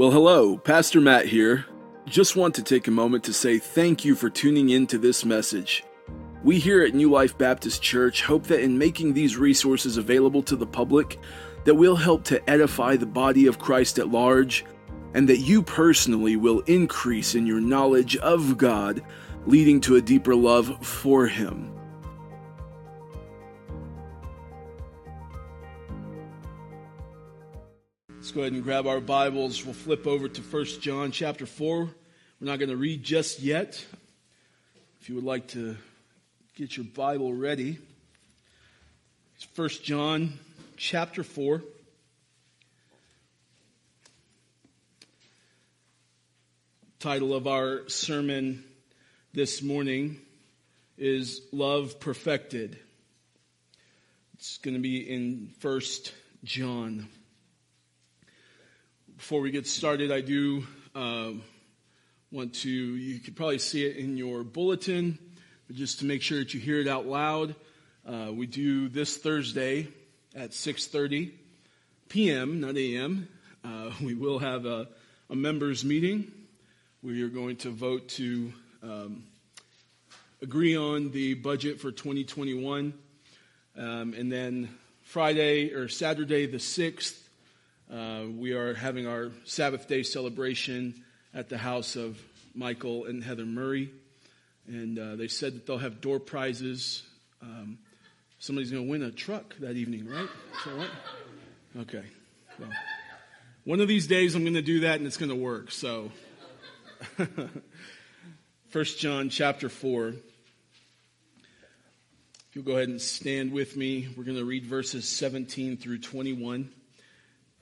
Well, hello, Pastor Matt here. Just want to take a moment to say thank you for tuning in to this message. We here at New Life Baptist Church hope that in making these resources available to the public, that we'll help to edify the body of Christ at large, and that you personally will increase in your knowledge of God, leading to a deeper love for Him. Let's go ahead and grab our Bibles. We'll flip over to 1 John chapter 4. We're not going to read just yet. If you would like to get your Bible ready, it's 1 John chapter 4. Title of our sermon this morning is Love Perfected. It's going to be in 1 John. Before we get started, I do uh, want to, you could probably see it in your bulletin, but just to make sure that you hear it out loud, uh, we do this Thursday at 6.30 p.m., not a.m. Uh, we will have a, a, members meeting. We are going to vote to um, agree on the budget for 2021. Um, and then Friday or Saturday the 6th, uh, we are having our Sabbath day celebration at the house of Michael and Heather Murray. And uh, they said that they'll have door prizes. Um, somebody's going to win a truck that evening, right? right? Okay. Well, one of these days I'm going to do that and it's going to work. So, First John chapter 4. If you'll go ahead and stand with me, we're going to read verses 17 through 21.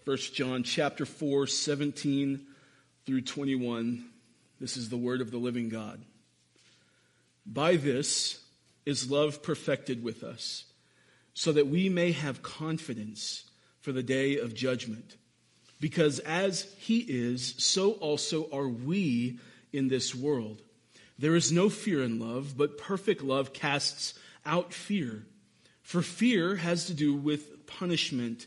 1 John chapter 4, 17 through 21. This is the word of the living God. By this is love perfected with us, so that we may have confidence for the day of judgment. Because as he is, so also are we in this world. There is no fear in love, but perfect love casts out fear. For fear has to do with punishment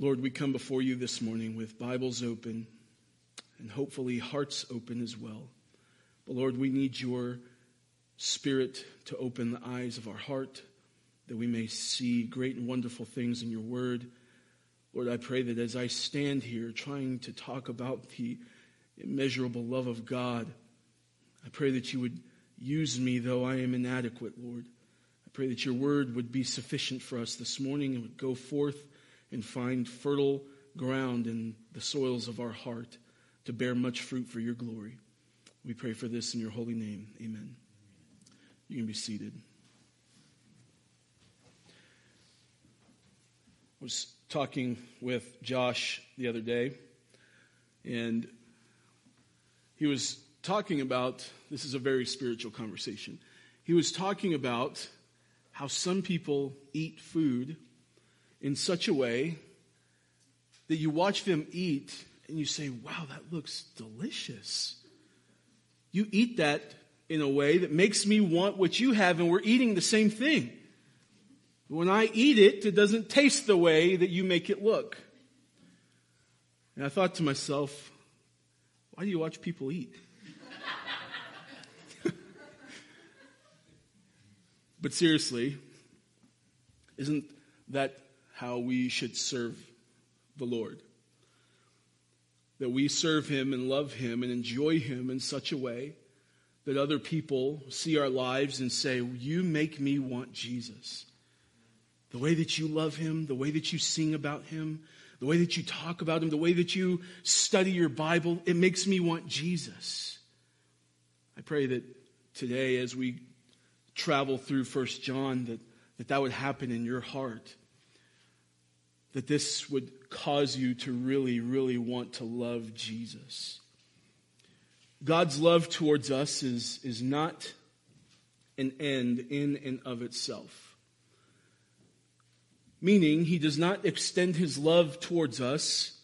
Lord, we come before you this morning with Bibles open and hopefully hearts open as well. But Lord, we need your spirit to open the eyes of our heart that we may see great and wonderful things in your word. Lord, I pray that as I stand here trying to talk about the immeasurable love of God, I pray that you would use me, though I am inadequate, Lord. I pray that your word would be sufficient for us this morning and would go forth and find fertile ground in the soils of our heart to bear much fruit for your glory. We pray for this in your holy name. Amen. You can be seated. I was talking with Josh the other day, and he was talking about this is a very spiritual conversation. He was talking about how some people eat food in such a way that you watch them eat and you say, wow, that looks delicious. You eat that in a way that makes me want what you have, and we're eating the same thing. When I eat it, it doesn't taste the way that you make it look. And I thought to myself, why do you watch people eat? but seriously, isn't that how we should serve the Lord. That we serve Him and love Him and enjoy Him in such a way that other people see our lives and say, You make me want Jesus. The way that you love Him, the way that you sing about Him, the way that you talk about Him, the way that you study your Bible, it makes me want Jesus. I pray that today, as we travel through First John, that, that that would happen in your heart that this would cause you to really, really want to love Jesus. God's love towards us is, is not an end in and of itself. Meaning, He does not extend His love towards us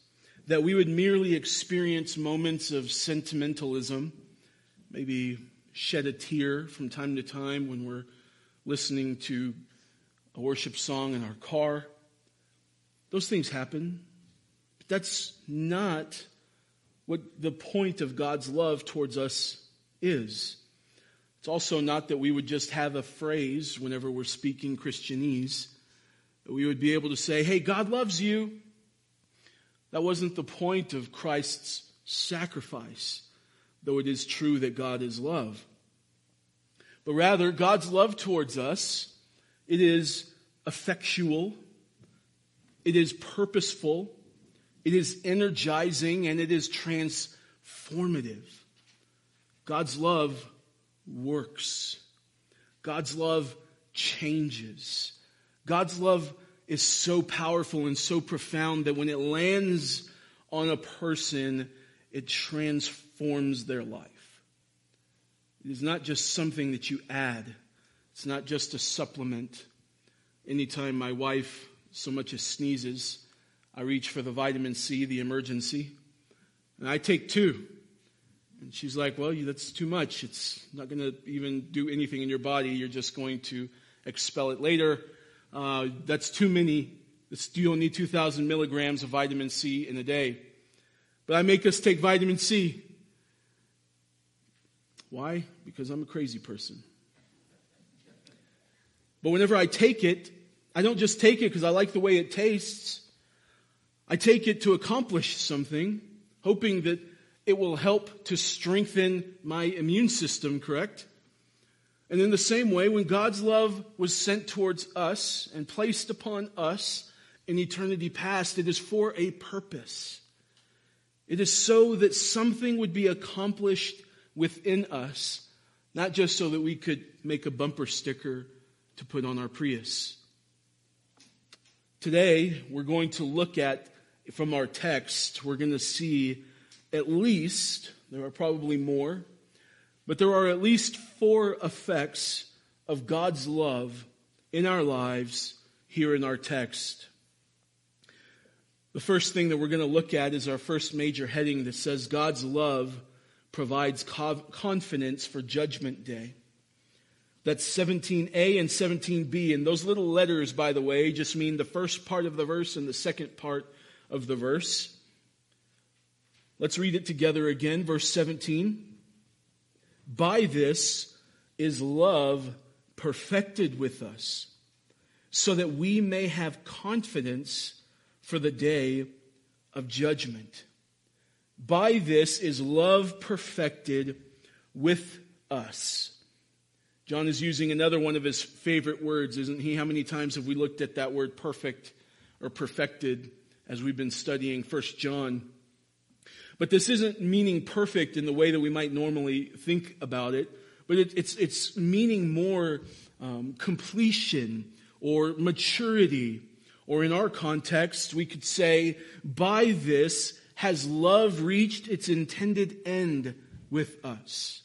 that we would merely experience moments of sentimentalism, maybe shed a tear from time to time when we're listening to a worship song in our car. Those things happen. But that's not what the point of God's love towards us is. It's also not that we would just have a phrase whenever we're speaking Christianese, that we would be able to say, hey, God loves you. That wasn't the point of Christ's sacrifice, though it is true that God is love. But rather, God's love towards us, it is effectual, it is purposeful, it is energizing, and it is transformative. God's love works. God's love changes. God's love is so powerful and so profound that when it lands on a person, it transforms their life. It is not just something that you add, it's not just a supplement. Anytime my wife so much as sneezes, I reach for the vitamin C, the Emergen-C, and I take two. And she's like, Well, that's too much. It's not going to even do anything in your body. You're just going to expel it later. Uh, that's too many. It's, you don't need 2,000 milligrams of vitamin C in a day. But I make us take vitamin C. Why? Because I'm a crazy person. But whenever I take it, I don't just take it because I like the way it tastes. I take it to accomplish something, hoping that it will help to strengthen my immune system, correct? And in the same way, when God's love was sent towards us and placed upon us in eternity past, it is for a purpose. It is so that something would be accomplished within us, not just so that we could make a bumper sticker to put on our Prius. Today, we're going to look at, from our text, we're going to see at least, there are probably more, but there are at least four effects of God's love in our lives here in our text. The first thing that we're going to look at is our first major heading that says God's love provides confidence for judgment day. That's 17a and 17b. And those little letters, by the way, just mean the first part of the verse and the second part of the verse. Let's read it together again. Verse 17. By this is love perfected with us, so that we may have confidence for the day of judgment. By this is love perfected with us. John is using another one of his favorite words, isn't he? How many times have we looked at that word perfect or perfected as we've been studying First John? But this isn't meaning perfect in the way that we might normally think about it, but it, it's, it's meaning more um, completion or maturity. Or in our context, we could say, by this has love reached its intended end with us.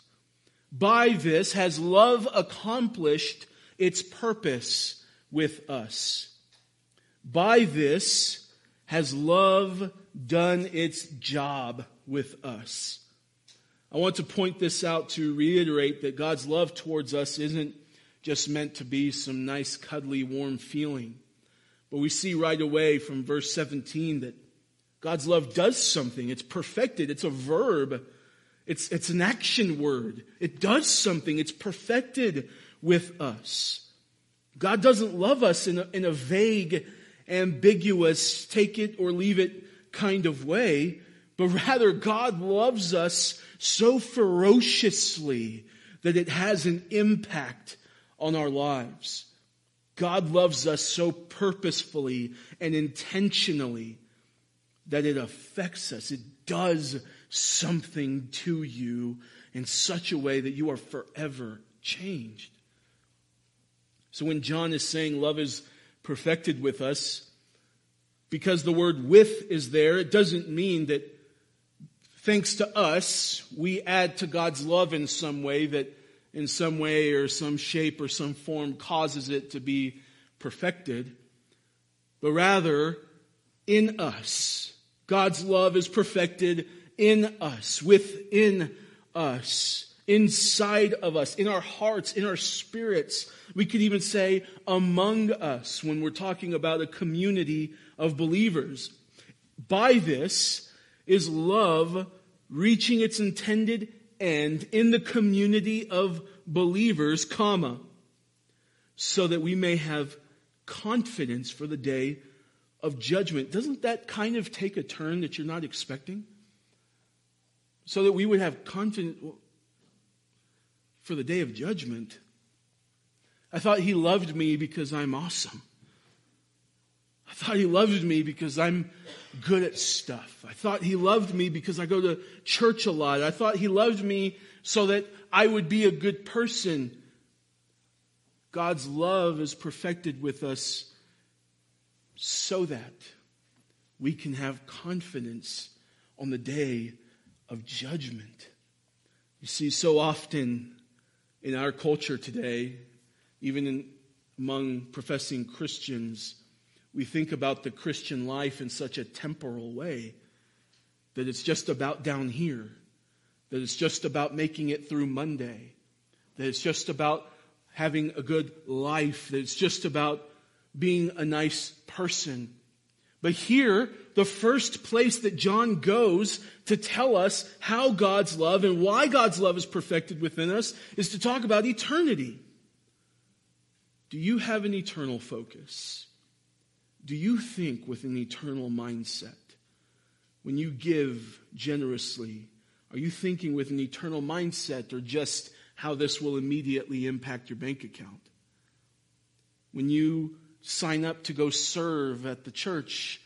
By this has love accomplished its purpose with us. By this has love done its job with us. I want to point this out to reiterate that God's love towards us isn't just meant to be some nice, cuddly, warm feeling. But we see right away from verse 17 that God's love does something. It's perfected. It's a verb. It's, it's an action word. It does something. It's perfected with us. God doesn't love us in a, in a vague, ambiguous, take it or leave it kind of way, but rather God loves us so ferociously that it has an impact on our lives. God loves us so purposefully and intentionally that it affects us. It does something to you in such a way that you are forever changed. So when John is saying love is perfected with us, because the word with is there, it doesn't mean that thanks to us, we add to God's love in some way that in some way or some shape or some form causes it to be perfected. But rather, in us. God's love is perfected in us, within us, inside of us, in our hearts, in our spirits. We could even say among us when we're talking about a community of believers. By this is love reaching its intended end in the community of believers, comma, so that we may have confidence for the day of judgment. Doesn't that kind of take a turn that you're not expecting? So that we would have confidence for the day of judgment. I thought he loved me because I'm awesome. I thought he loved me because I'm good at stuff. I thought he loved me because I go to church a lot. I thought he loved me so that I would be a good person. God's love is perfected with us so that we can have confidence on the day of judgment. You see, so often in our culture today, even in, among professing Christians, we think about the Christian life in such a temporal way that it's just about down here, that it's just about making it through Monday, that it's just about having a good life, that it's just about being a nice person. But here, the first place that John goes to tell us how God's love and why God's love is perfected within us is to talk about eternity. Do you have an eternal focus? Do you think with an eternal mindset? When you give generously, are you thinking with an eternal mindset or just how this will immediately impact your bank account? When you sign up to go serve at the church,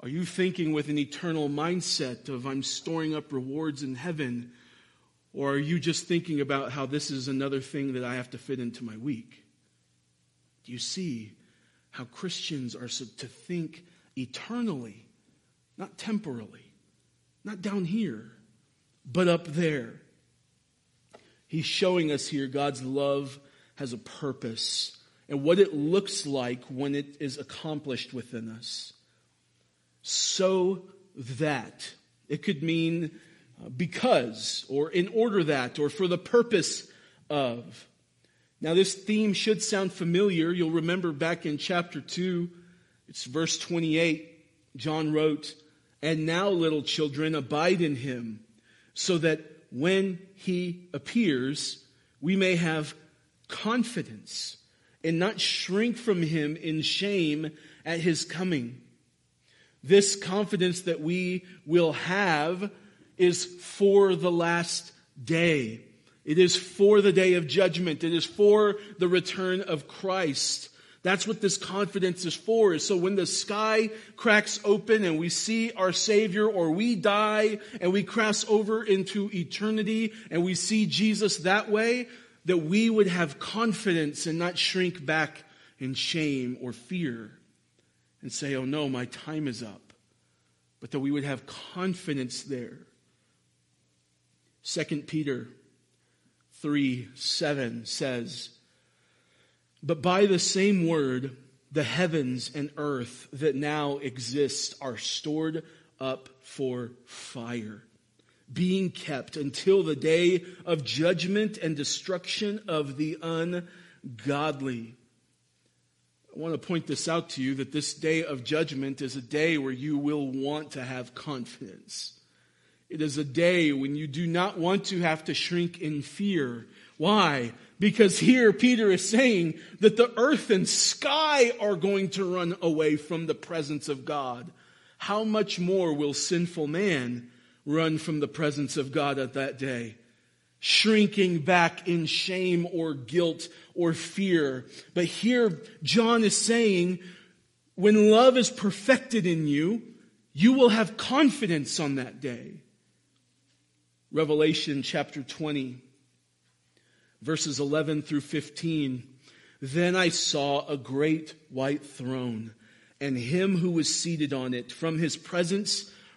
are you thinking with an eternal mindset of I'm storing up rewards in heaven? Or are you just thinking about how this is another thing that I have to fit into my week? Do you see how Christians are to think eternally, not temporally, not down here, but up there? He's showing us here God's love has a purpose and what it looks like when it is accomplished within us. So that it could mean uh, because, or in order that, or for the purpose of. Now, this theme should sound familiar. You'll remember back in chapter 2, it's verse 28. John wrote, And now, little children, abide in him, so that when he appears, we may have confidence and not shrink from him in shame at his coming. This confidence that we will have is for the last day. It is for the day of judgment. It is for the return of Christ. That's what this confidence is for. So when the sky cracks open and we see our Savior or we die and we cross over into eternity and we see Jesus that way, that we would have confidence and not shrink back in shame or fear and say, oh no, my time is up. But that we would have confidence there. 2 Peter 3 7 says, But by the same word, the heavens and earth that now exist are stored up for fire being kept until the day of judgment and destruction of the ungodly. I want to point this out to you that this day of judgment is a day where you will want to have confidence. It is a day when you do not want to have to shrink in fear. Why? Because here Peter is saying that the earth and sky are going to run away from the presence of God. How much more will sinful man run from the presence of God at that day, shrinking back in shame or guilt or fear. But here, John is saying, when love is perfected in you, you will have confidence on that day. Revelation chapter 20, verses 11 through 15. Then I saw a great white throne and him who was seated on it. From his presence,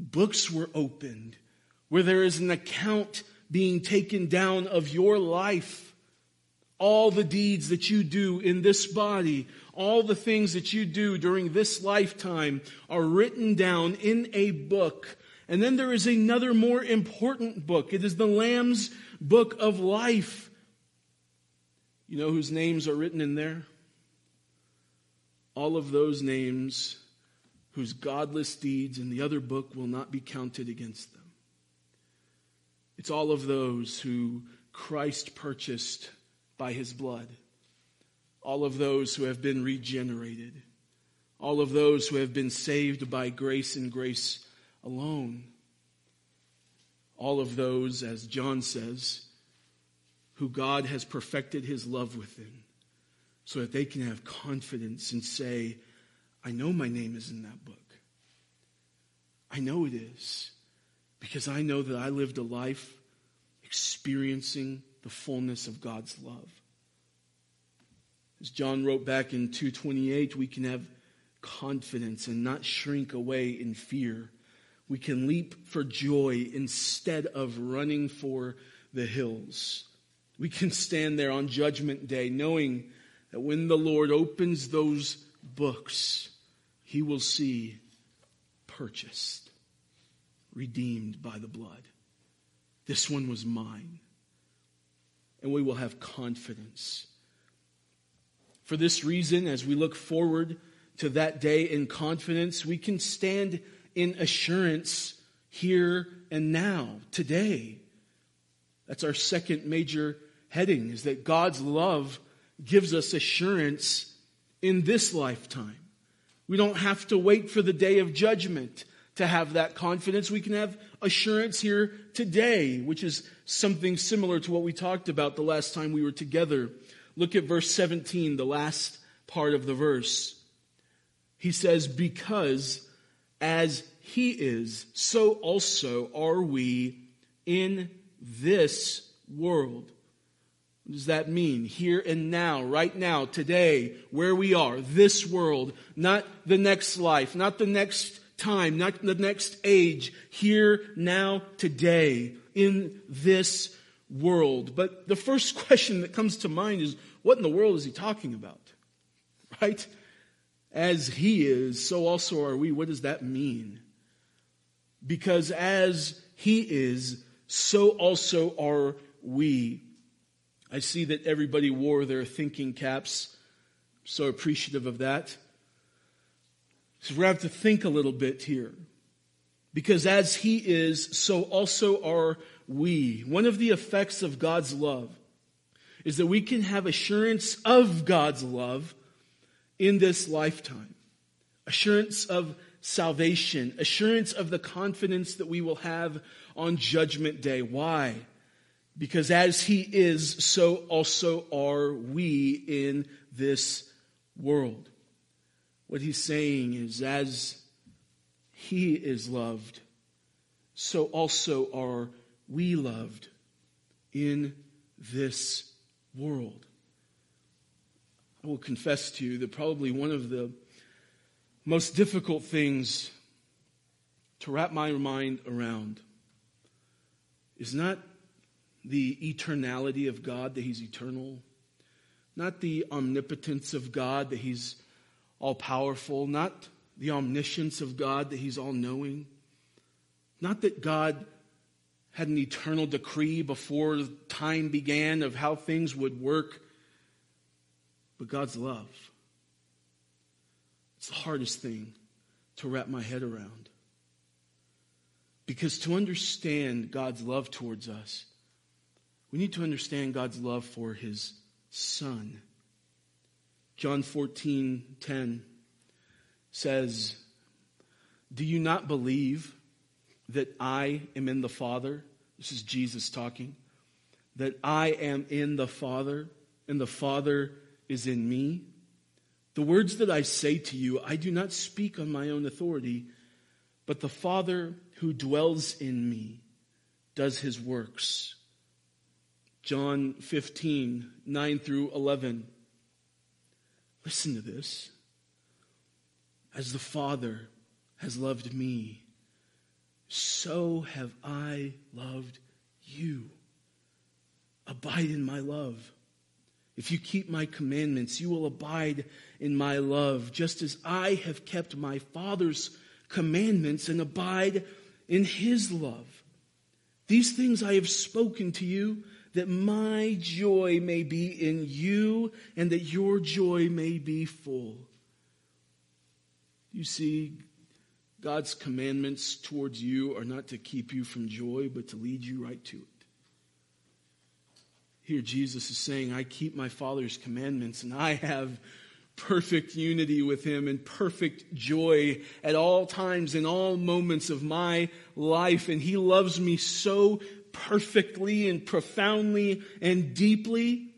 Books were opened where there is an account being taken down of your life. All the deeds that you do in this body, all the things that you do during this lifetime are written down in a book. And then there is another more important book. It is the Lamb's book of life. You know whose names are written in there? All of those names whose godless deeds in the other book will not be counted against them. It's all of those who Christ purchased by his blood, all of those who have been regenerated, all of those who have been saved by grace and grace alone, all of those, as John says, who God has perfected his love within, so that they can have confidence and say, I know my name is in that book. I know it is because I know that I lived a life experiencing the fullness of God's love. As John wrote back in 228, we can have confidence and not shrink away in fear. We can leap for joy instead of running for the hills. We can stand there on Judgment Day knowing that when the Lord opens those books, he will see purchased redeemed by the blood. This one was mine. And we will have confidence. For this reason, as we look forward to that day in confidence, we can stand in assurance here and now, today. That's our second major heading, is that God's love gives us assurance in this lifetime. We don't have to wait for the day of judgment to have that confidence. We can have assurance here today, which is something similar to what we talked about the last time we were together. Look at verse 17, the last part of the verse. He says, Because as he is, so also are we in this world. What does that mean? Here and now, right now, today, where we are, this world, not the next life, not the next time, not the next age, here, now, today, in this world. But the first question that comes to mind is what in the world is he talking about? Right? As he is, so also are we. What does that mean? Because as he is, so also are we. I see that everybody wore their thinking caps. So appreciative of that. So we have to think a little bit here. Because as he is, so also are we. One of the effects of God's love is that we can have assurance of God's love in this lifetime. Assurance of salvation, assurance of the confidence that we will have on judgment day. Why? Because as he is, so also are we in this world. What he's saying is, as he is loved, so also are we loved in this world. I will confess to you that probably one of the most difficult things to wrap my mind around is not the eternality of God, that He's eternal, not the omnipotence of God, that He's all powerful, not the omniscience of God, that He's all knowing, not that God had an eternal decree before time began of how things would work. But God's love. It's the hardest thing to wrap my head around. Because to understand God's love towards us, we need to understand God's love for his son. John 14, 10 says, Do you not believe that I am in the Father? This is Jesus talking. That I am in the Father and the Father is in me. The words that I say to you, I do not speak on my own authority, but the Father who dwells in me does his works. John 15, 9 through 11. Listen to this. As the Father has loved me, so have I loved you. Abide in my love. If you keep my commandments, you will abide in my love, just as I have kept my Father's commandments and abide in his love. These things I have spoken to you, that my joy may be in you and that your joy may be full. You see, God's commandments towards you are not to keep you from joy, but to lead you right to it. Here, Jesus is saying, I keep my Father's commandments, and I have perfect unity with Him and perfect joy at all times, in all moments of my life. And He loves me so perfectly and profoundly and deeply.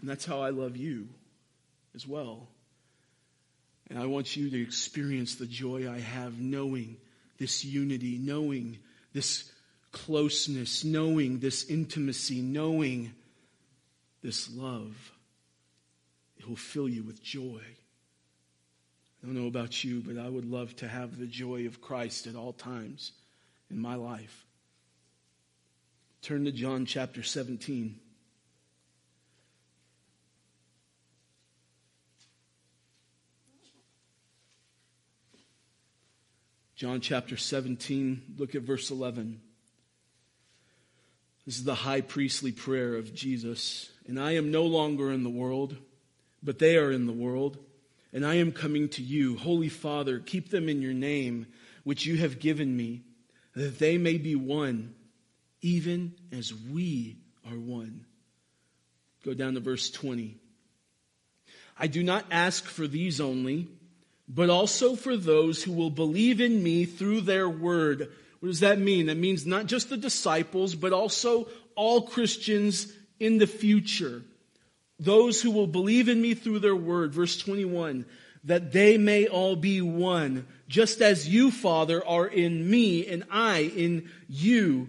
And that's how I love you as well. And I want you to experience the joy I have knowing this unity, knowing this closeness, knowing this intimacy, knowing this love. It will fill you with joy. I don't know about you, but I would love to have the joy of Christ at all times in my life. Turn to John chapter 17. John chapter 17, look at verse 11. This is the high priestly prayer of Jesus. And I am no longer in the world, but they are in the world. And I am coming to you. Holy Father, keep them in your name, which you have given me, that they may be one, even as we are one. Go down to verse 20. I do not ask for these only but also for those who will believe in me through their word. What does that mean? That means not just the disciples, but also all Christians in the future. Those who will believe in me through their word. Verse 21 that they may all be one, just as you, Father, are in me and I in you,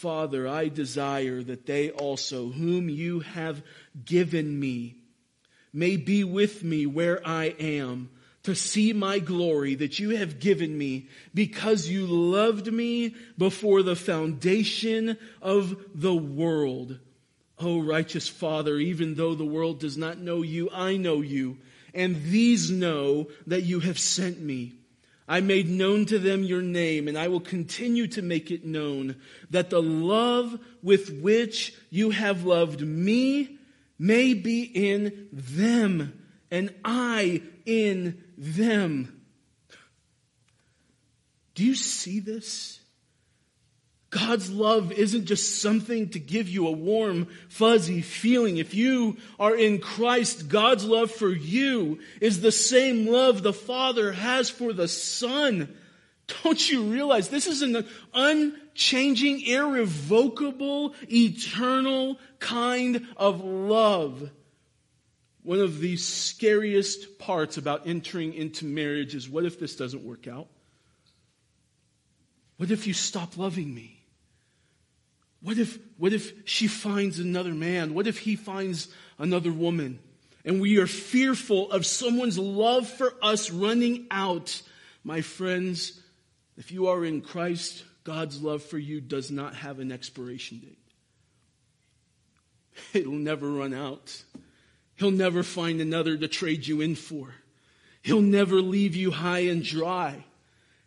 Father, I desire that they also, whom you have given me, may be with me where I am to see my glory that you have given me because you loved me before the foundation of the world. Oh, righteous Father, even though the world does not know you, I know you, and these know that you have sent me. I made known to them your name, and I will continue to make it known that the love with which you have loved me may be in them, and I in them. Do you see this? God's love isn't just something to give you a warm, fuzzy feeling. If you are in Christ, God's love for you is the same love the Father has for the Son. Don't you realize this is an unchanging, irrevocable, eternal kind of love? One of the scariest parts about entering into marriage is what if this doesn't work out? What if you stop loving me? What if, what if she finds another man? What if he finds another woman? And we are fearful of someone's love for us running out. My friends, if you are in Christ, God's love for you does not have an expiration date. It'll never run out. He'll never find another to trade you in for. He'll never leave you high and dry.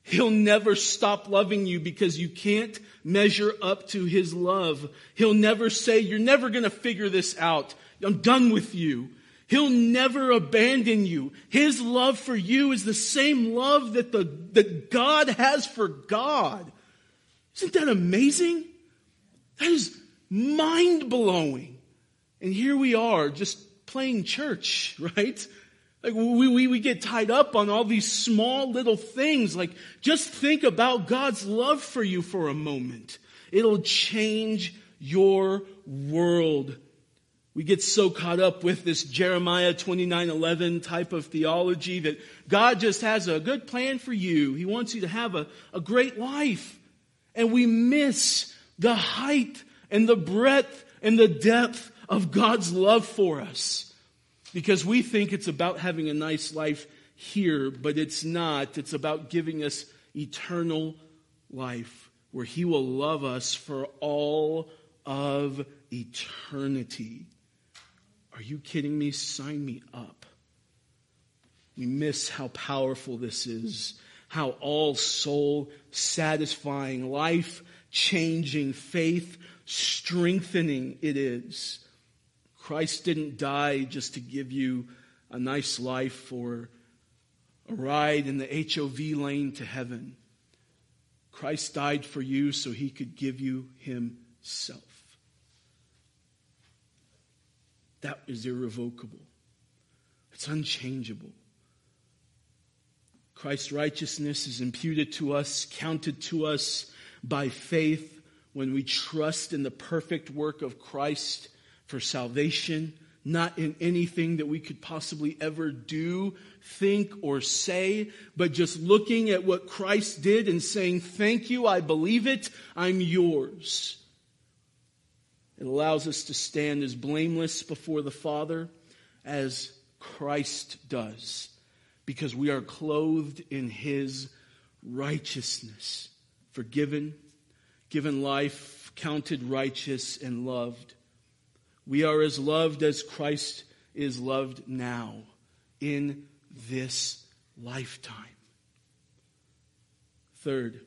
He'll never stop loving you because you can't measure up to his love. He'll never say, you're never going to figure this out. I'm done with you. He'll never abandon you. His love for you is the same love that the, that God has for God. Isn't that amazing? That is mind blowing. And here we are just playing church, right? Like we, we, we get tied up on all these small little things. Like just think about God's love for you for a moment. It'll change your world. We get so caught up with this Jeremiah 29:11 type of theology that God just has a good plan for you. He wants you to have a, a great life. And we miss the height and the breadth and the depth of God's love for us because we think it's about having a nice life here, but it's not. It's about giving us eternal life where He will love us for all of eternity. Are you kidding me? Sign me up. We miss how powerful this is, how all soul satisfying, life changing, faith strengthening it is. Christ didn't die just to give you a nice life or a ride in the HOV lane to heaven. Christ died for you so he could give you himself. That is irrevocable. It's unchangeable. Christ's righteousness is imputed to us, counted to us by faith when we trust in the perfect work of Christ for salvation, not in anything that we could possibly ever do, think, or say, but just looking at what Christ did and saying, Thank you, I believe it, I'm yours. It allows us to stand as blameless before the Father as Christ does, because we are clothed in His righteousness, forgiven, given life, counted righteous, and loved. We are as loved as Christ is loved now in this lifetime. Third,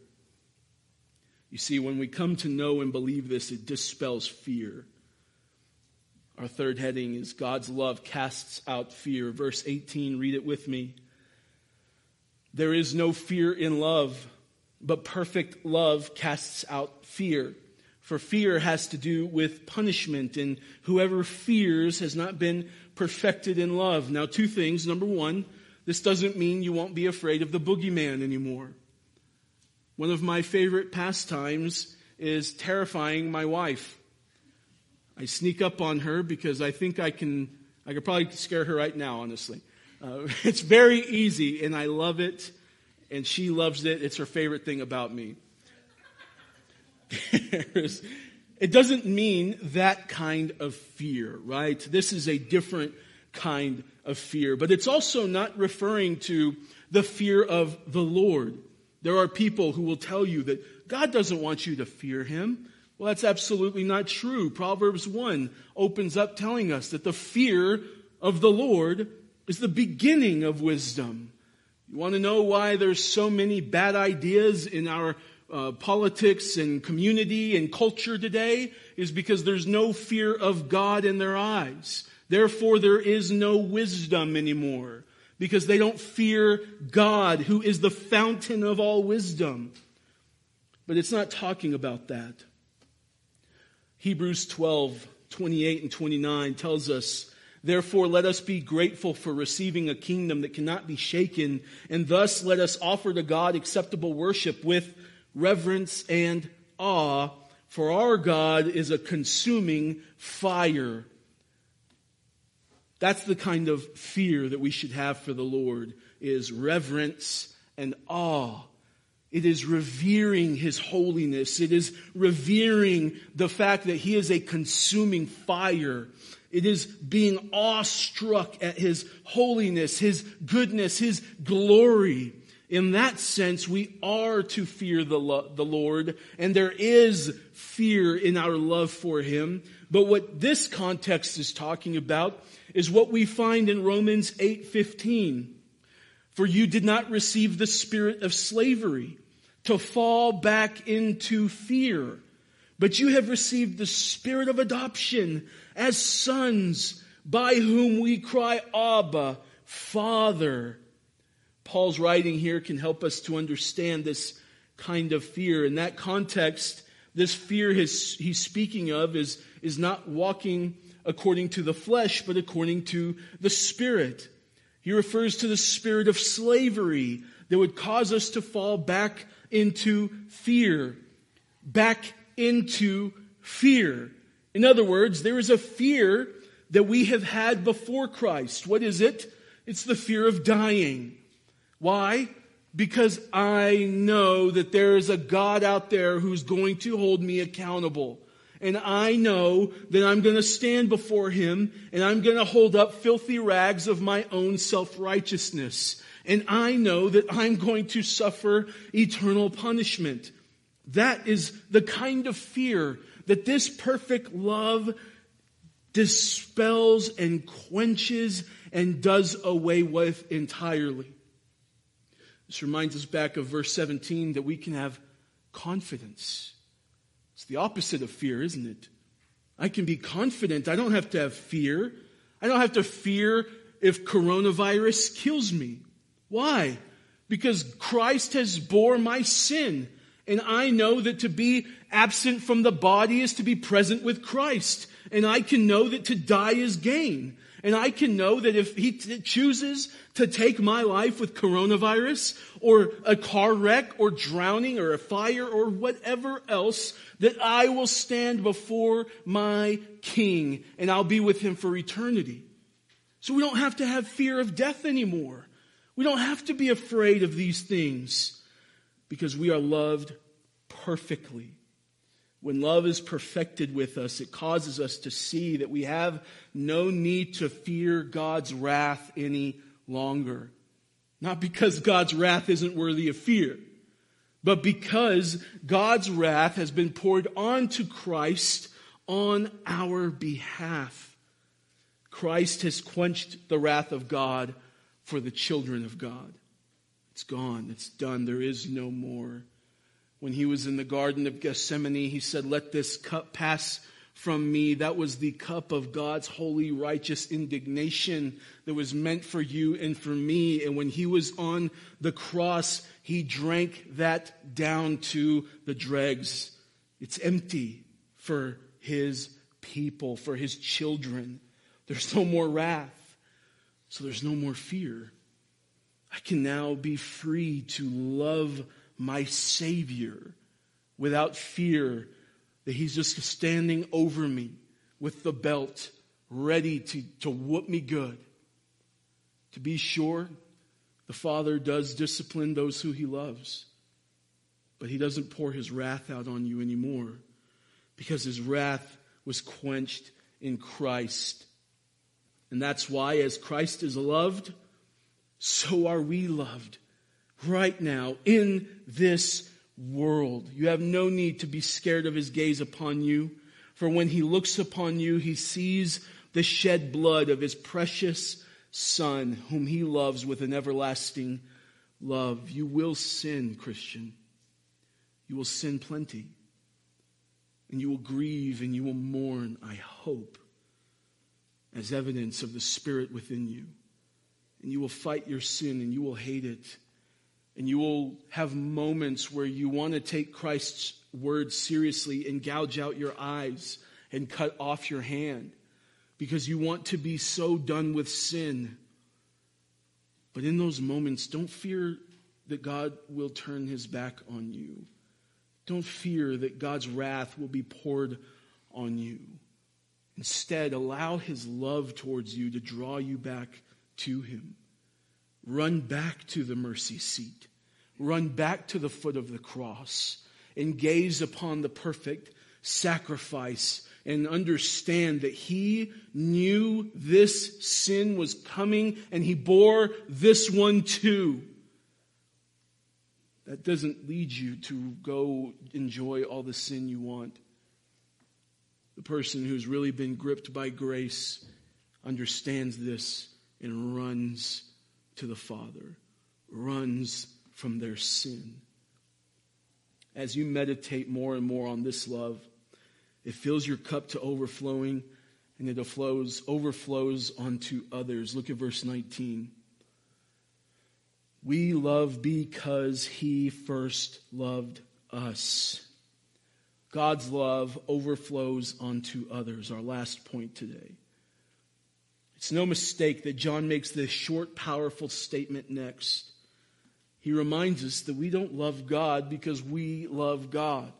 you see, when we come to know and believe this, it dispels fear. Our third heading is God's love casts out fear. Verse 18, read it with me. There is no fear in love, but perfect love casts out fear for fear has to do with punishment, and whoever fears has not been perfected in love. Now, two things. Number one, this doesn't mean you won't be afraid of the boogeyman anymore. One of my favorite pastimes is terrifying my wife. I sneak up on her because I think I can, I could probably scare her right now, honestly. Uh, it's very easy, and I love it, and she loves it. It's her favorite thing about me it doesn't mean that kind of fear, right? This is a different kind of fear. But it's also not referring to the fear of the Lord. There are people who will tell you that God doesn't want you to fear him. Well, that's absolutely not true. Proverbs 1 opens up telling us that the fear of the Lord is the beginning of wisdom. You want to know why there's so many bad ideas in our uh, politics and community and culture today is because there's no fear of God in their eyes. Therefore, there is no wisdom anymore because they don't fear God, who is the fountain of all wisdom. But it's not talking about that. Hebrews 12, 28 and 29 tells us, Therefore, let us be grateful for receiving a kingdom that cannot be shaken, and thus let us offer to God acceptable worship with reverence, and awe, for our God is a consuming fire. That's the kind of fear that we should have for the Lord is reverence and awe. It is revering his holiness. It is revering the fact that he is a consuming fire. It is being awestruck at his holiness, his goodness, his glory. In that sense, we are to fear the, lo- the Lord, and there is fear in our love for him. But what this context is talking about is what we find in Romans 8:15. For you did not receive the spirit of slavery to fall back into fear. But you have received the spirit of adoption as sons by whom we cry, Abba, Father. Paul's writing here can help us to understand this kind of fear. In that context, this fear his, he's speaking of is, is not walking according to the flesh, but according to the Spirit. He refers to the spirit of slavery that would cause us to fall back into fear. Back into fear. In other words, there is a fear that we have had before Christ. What is it? It's the fear of dying. Why? Because I know that there is a God out there who's going to hold me accountable. And I know that I'm going to stand before him and I'm going to hold up filthy rags of my own self-righteousness and I know that I'm going to suffer eternal punishment. That is the kind of fear that this perfect love dispels and quenches and does away with entirely. This reminds us back of verse 17 that we can have confidence. It's the opposite of fear, isn't it? I can be confident. I don't have to have fear. I don't have to fear if coronavirus kills me. Why? Because Christ has bore my sin. And I know that to be absent from the body is to be present with Christ. And I can know that to die is gain. And I can know that if he t- chooses to take my life with coronavirus or a car wreck or drowning or a fire or whatever else, that I will stand before my king and I'll be with him for eternity. So we don't have to have fear of death anymore. We don't have to be afraid of these things because we are loved perfectly. When love is perfected with us, it causes us to see that we have no need to fear God's wrath any longer. Not because God's wrath isn't worthy of fear, but because God's wrath has been poured onto Christ on our behalf. Christ has quenched the wrath of God for the children of God. It's gone. It's done. There is no more. When he was in the Garden of Gethsemane, he said, Let this cup pass from me. That was the cup of God's holy, righteous indignation that was meant for you and for me. And when he was on the cross, he drank that down to the dregs. It's empty for his people, for his children. There's no more wrath. So there's no more fear. I can now be free to love my Savior without fear that He's just standing over me with the belt ready to, to whoop me good. To be sure, the Father does discipline those who He loves, but He doesn't pour His wrath out on you anymore because His wrath was quenched in Christ and that's why, as Christ is loved, so are we loved right now in this world. You have no need to be scared of his gaze upon you, for when he looks upon you, he sees the shed blood of his precious Son, whom he loves with an everlasting love. You will sin, Christian. You will sin plenty. And you will grieve and you will mourn, I hope as evidence of the Spirit within you. And you will fight your sin and you will hate it. And you will have moments where you want to take Christ's word seriously and gouge out your eyes and cut off your hand because you want to be so done with sin. But in those moments, don't fear that God will turn his back on you. Don't fear that God's wrath will be poured on you. Instead, allow his love towards you to draw you back to him. Run back to the mercy seat. run back to the foot of the cross and gaze upon the perfect sacrifice and understand that he knew this sin was coming and he bore this one too. That doesn't lead you to go enjoy all the sin you want. The person who's really been gripped by grace understands this and runs to the Father, runs from their sin. As you meditate more and more on this love, it fills your cup to overflowing and it flows, overflows onto others. Look at verse 19. We love because he first loved us. God's love overflows onto others. Our last point today. It's no mistake that John makes this short, powerful statement next. He reminds us that we don't love God because we love God.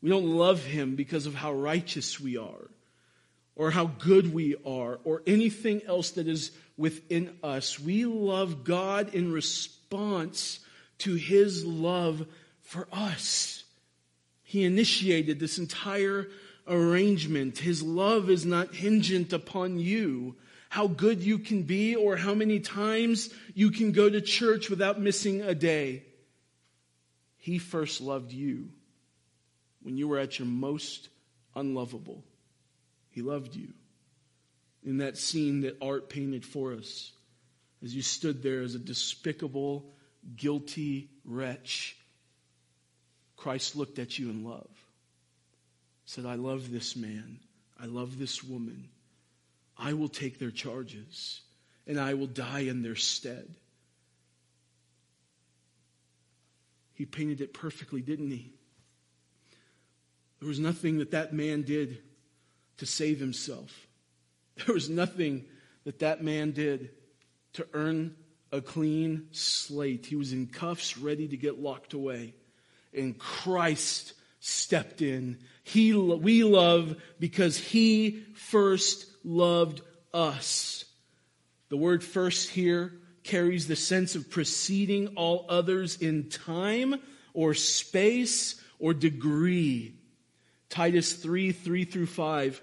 We don't love Him because of how righteous we are, or how good we are, or anything else that is within us. We love God in response to His love for us. He initiated this entire arrangement. His love is not hingent upon you, how good you can be, or how many times you can go to church without missing a day. He first loved you when you were at your most unlovable. He loved you. In that scene that Art painted for us, as you stood there as a despicable, guilty wretch, Christ looked at you in love said, I love this man. I love this woman. I will take their charges and I will die in their stead. He painted it perfectly, didn't he? There was nothing that that man did to save himself. There was nothing that that man did to earn a clean slate. He was in cuffs, ready to get locked away. And Christ stepped in. He, we love because he first loved us. The word first here carries the sense of preceding all others in time or space or degree. Titus 3 3 through 5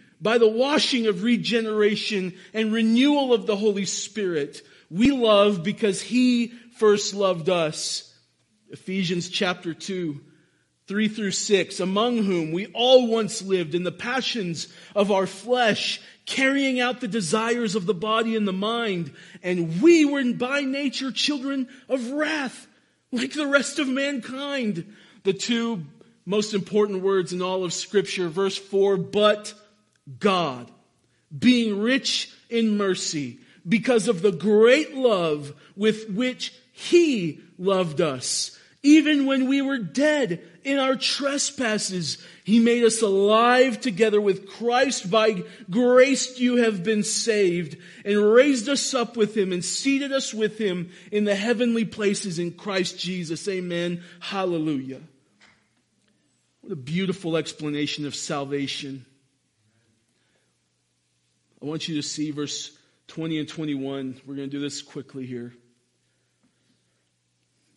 by the washing of regeneration and renewal of the Holy Spirit. We love because He first loved us. Ephesians chapter 2, 3 through 6, among whom we all once lived in the passions of our flesh, carrying out the desires of the body and the mind, and we were by nature children of wrath, like the rest of mankind. The two most important words in all of Scripture, verse 4, but God, being rich in mercy, because of the great love with which He loved us. Even when we were dead in our trespasses, He made us alive together with Christ. By grace you have been saved and raised us up with Him and seated us with Him in the heavenly places in Christ Jesus. Amen. Hallelujah. What a beautiful explanation of salvation. I want you to see verse 20 and 21. We're going to do this quickly here.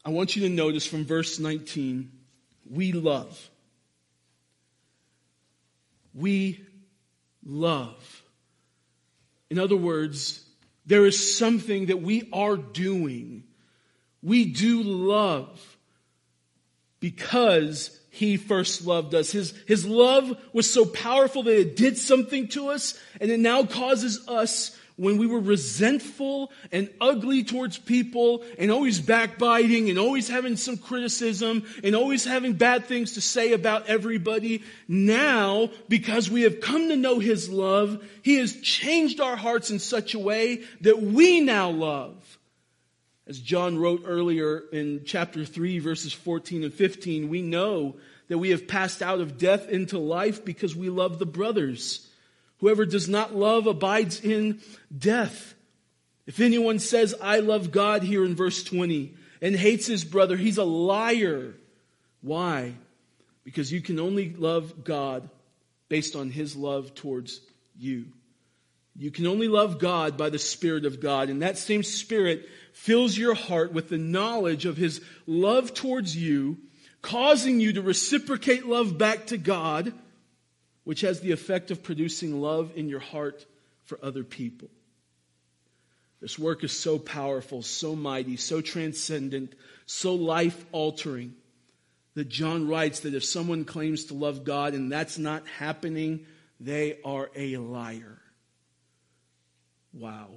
I want you to notice from verse 19, we love. We love. In other words, there is something that we are doing. We do love because he first loved us. His, his love was so powerful that it did something to us, and it now causes us, when we were resentful and ugly towards people, and always backbiting, and always having some criticism, and always having bad things to say about everybody, now, because we have come to know His love, He has changed our hearts in such a way that we now love. As John wrote earlier in chapter 3, verses 14 and 15, we know that we have passed out of death into life because we love the brothers. Whoever does not love abides in death. If anyone says, I love God here in verse 20 and hates his brother, he's a liar. Why? Because you can only love God based on his love towards you. You can only love God by the Spirit of God, and that same Spirit fills your heart with the knowledge of his love towards you, causing you to reciprocate love back to God, which has the effect of producing love in your heart for other people. This work is so powerful, so mighty, so transcendent, so life altering that John writes that if someone claims to love God and that's not happening, they are a liar. Wow.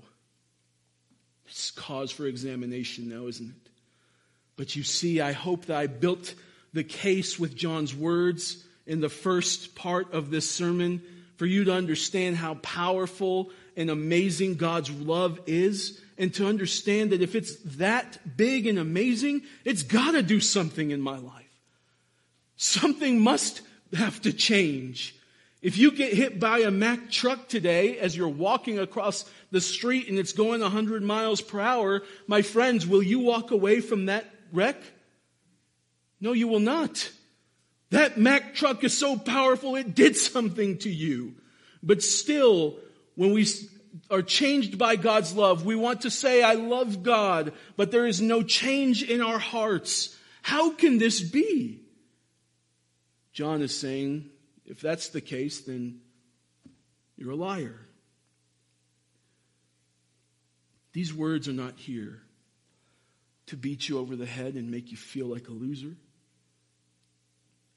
It's cause for examination now, isn't it? But you see, I hope that I built the case with John's words in the first part of this sermon for you to understand how powerful and amazing God's love is and to understand that if it's that big and amazing, it's got to do something in my life. Something must have to change. If you get hit by a Mack truck today as you're walking across the street and it's going 100 miles per hour, my friends, will you walk away from that wreck? No, you will not. That Mack truck is so powerful, it did something to you. But still, when we are changed by God's love, we want to say, I love God, but there is no change in our hearts. How can this be? John is saying, if that's the case, then you're a liar. These words are not here to beat you over the head and make you feel like a loser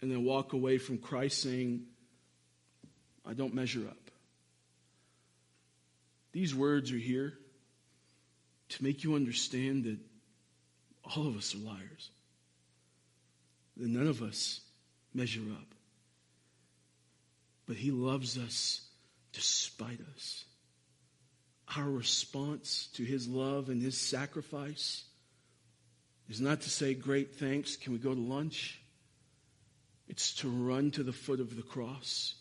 and then walk away from Christ saying, I don't measure up. These words are here to make you understand that all of us are liars, that none of us measure up. But He loves us despite us our response to his love and his sacrifice is not to say, Great, thanks, can we go to lunch? It's to run to the foot of the cross,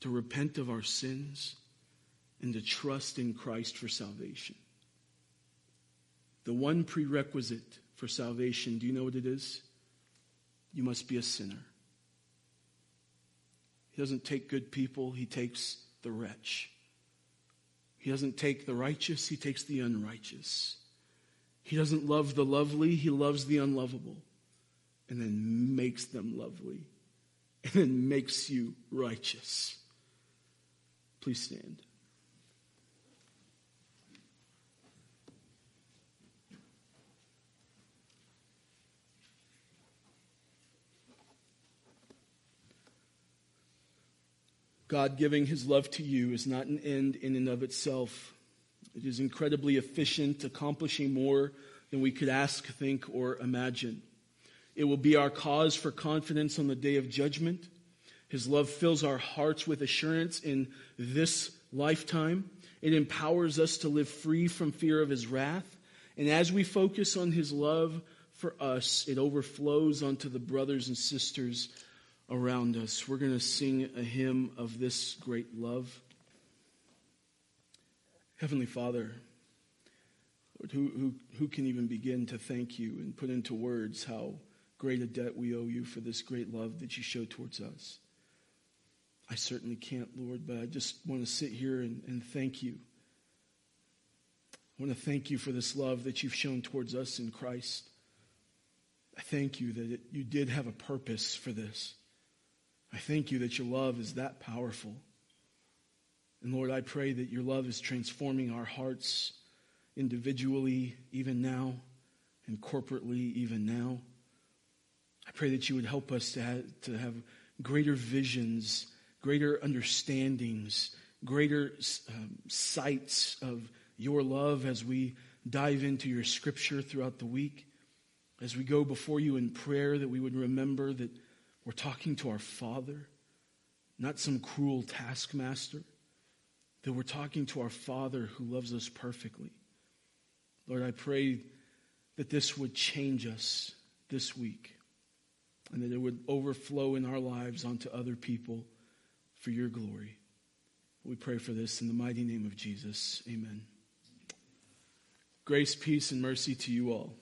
to repent of our sins, and to trust in Christ for salvation. The one prerequisite for salvation, do you know what it is? You must be a sinner. He doesn't take good people, he takes the wretch. He doesn't take the righteous, he takes the unrighteous. He doesn't love the lovely, he loves the unlovable. And then makes them lovely. And then makes you righteous. Please stand. God giving his love to you is not an end in and of itself. It is incredibly efficient, accomplishing more than we could ask, think, or imagine. It will be our cause for confidence on the day of judgment. His love fills our hearts with assurance in this lifetime. It empowers us to live free from fear of his wrath. And as we focus on his love for us, it overflows onto the brothers and sisters around us. We're going to sing a hymn of this great love. Heavenly Father, Lord, who, who, who can even begin to thank you and put into words how great a debt we owe you for this great love that you show towards us? I certainly can't, Lord, but I just want to sit here and, and thank you. I want to thank you for this love that you've shown towards us in Christ. I thank you that it, you did have a purpose for this. I thank you that your love is that powerful. And Lord, I pray that your love is transforming our hearts individually, even now, and corporately, even now. I pray that you would help us to have, to have greater visions, greater understandings, greater um, sights of your love as we dive into your scripture throughout the week. As we go before you in prayer, that we would remember that we're talking to our Father, not some cruel taskmaster, that we're talking to our Father who loves us perfectly. Lord, I pray that this would change us this week and that it would overflow in our lives onto other people for your glory. We pray for this in the mighty name of Jesus. Amen. Grace, peace, and mercy to you all.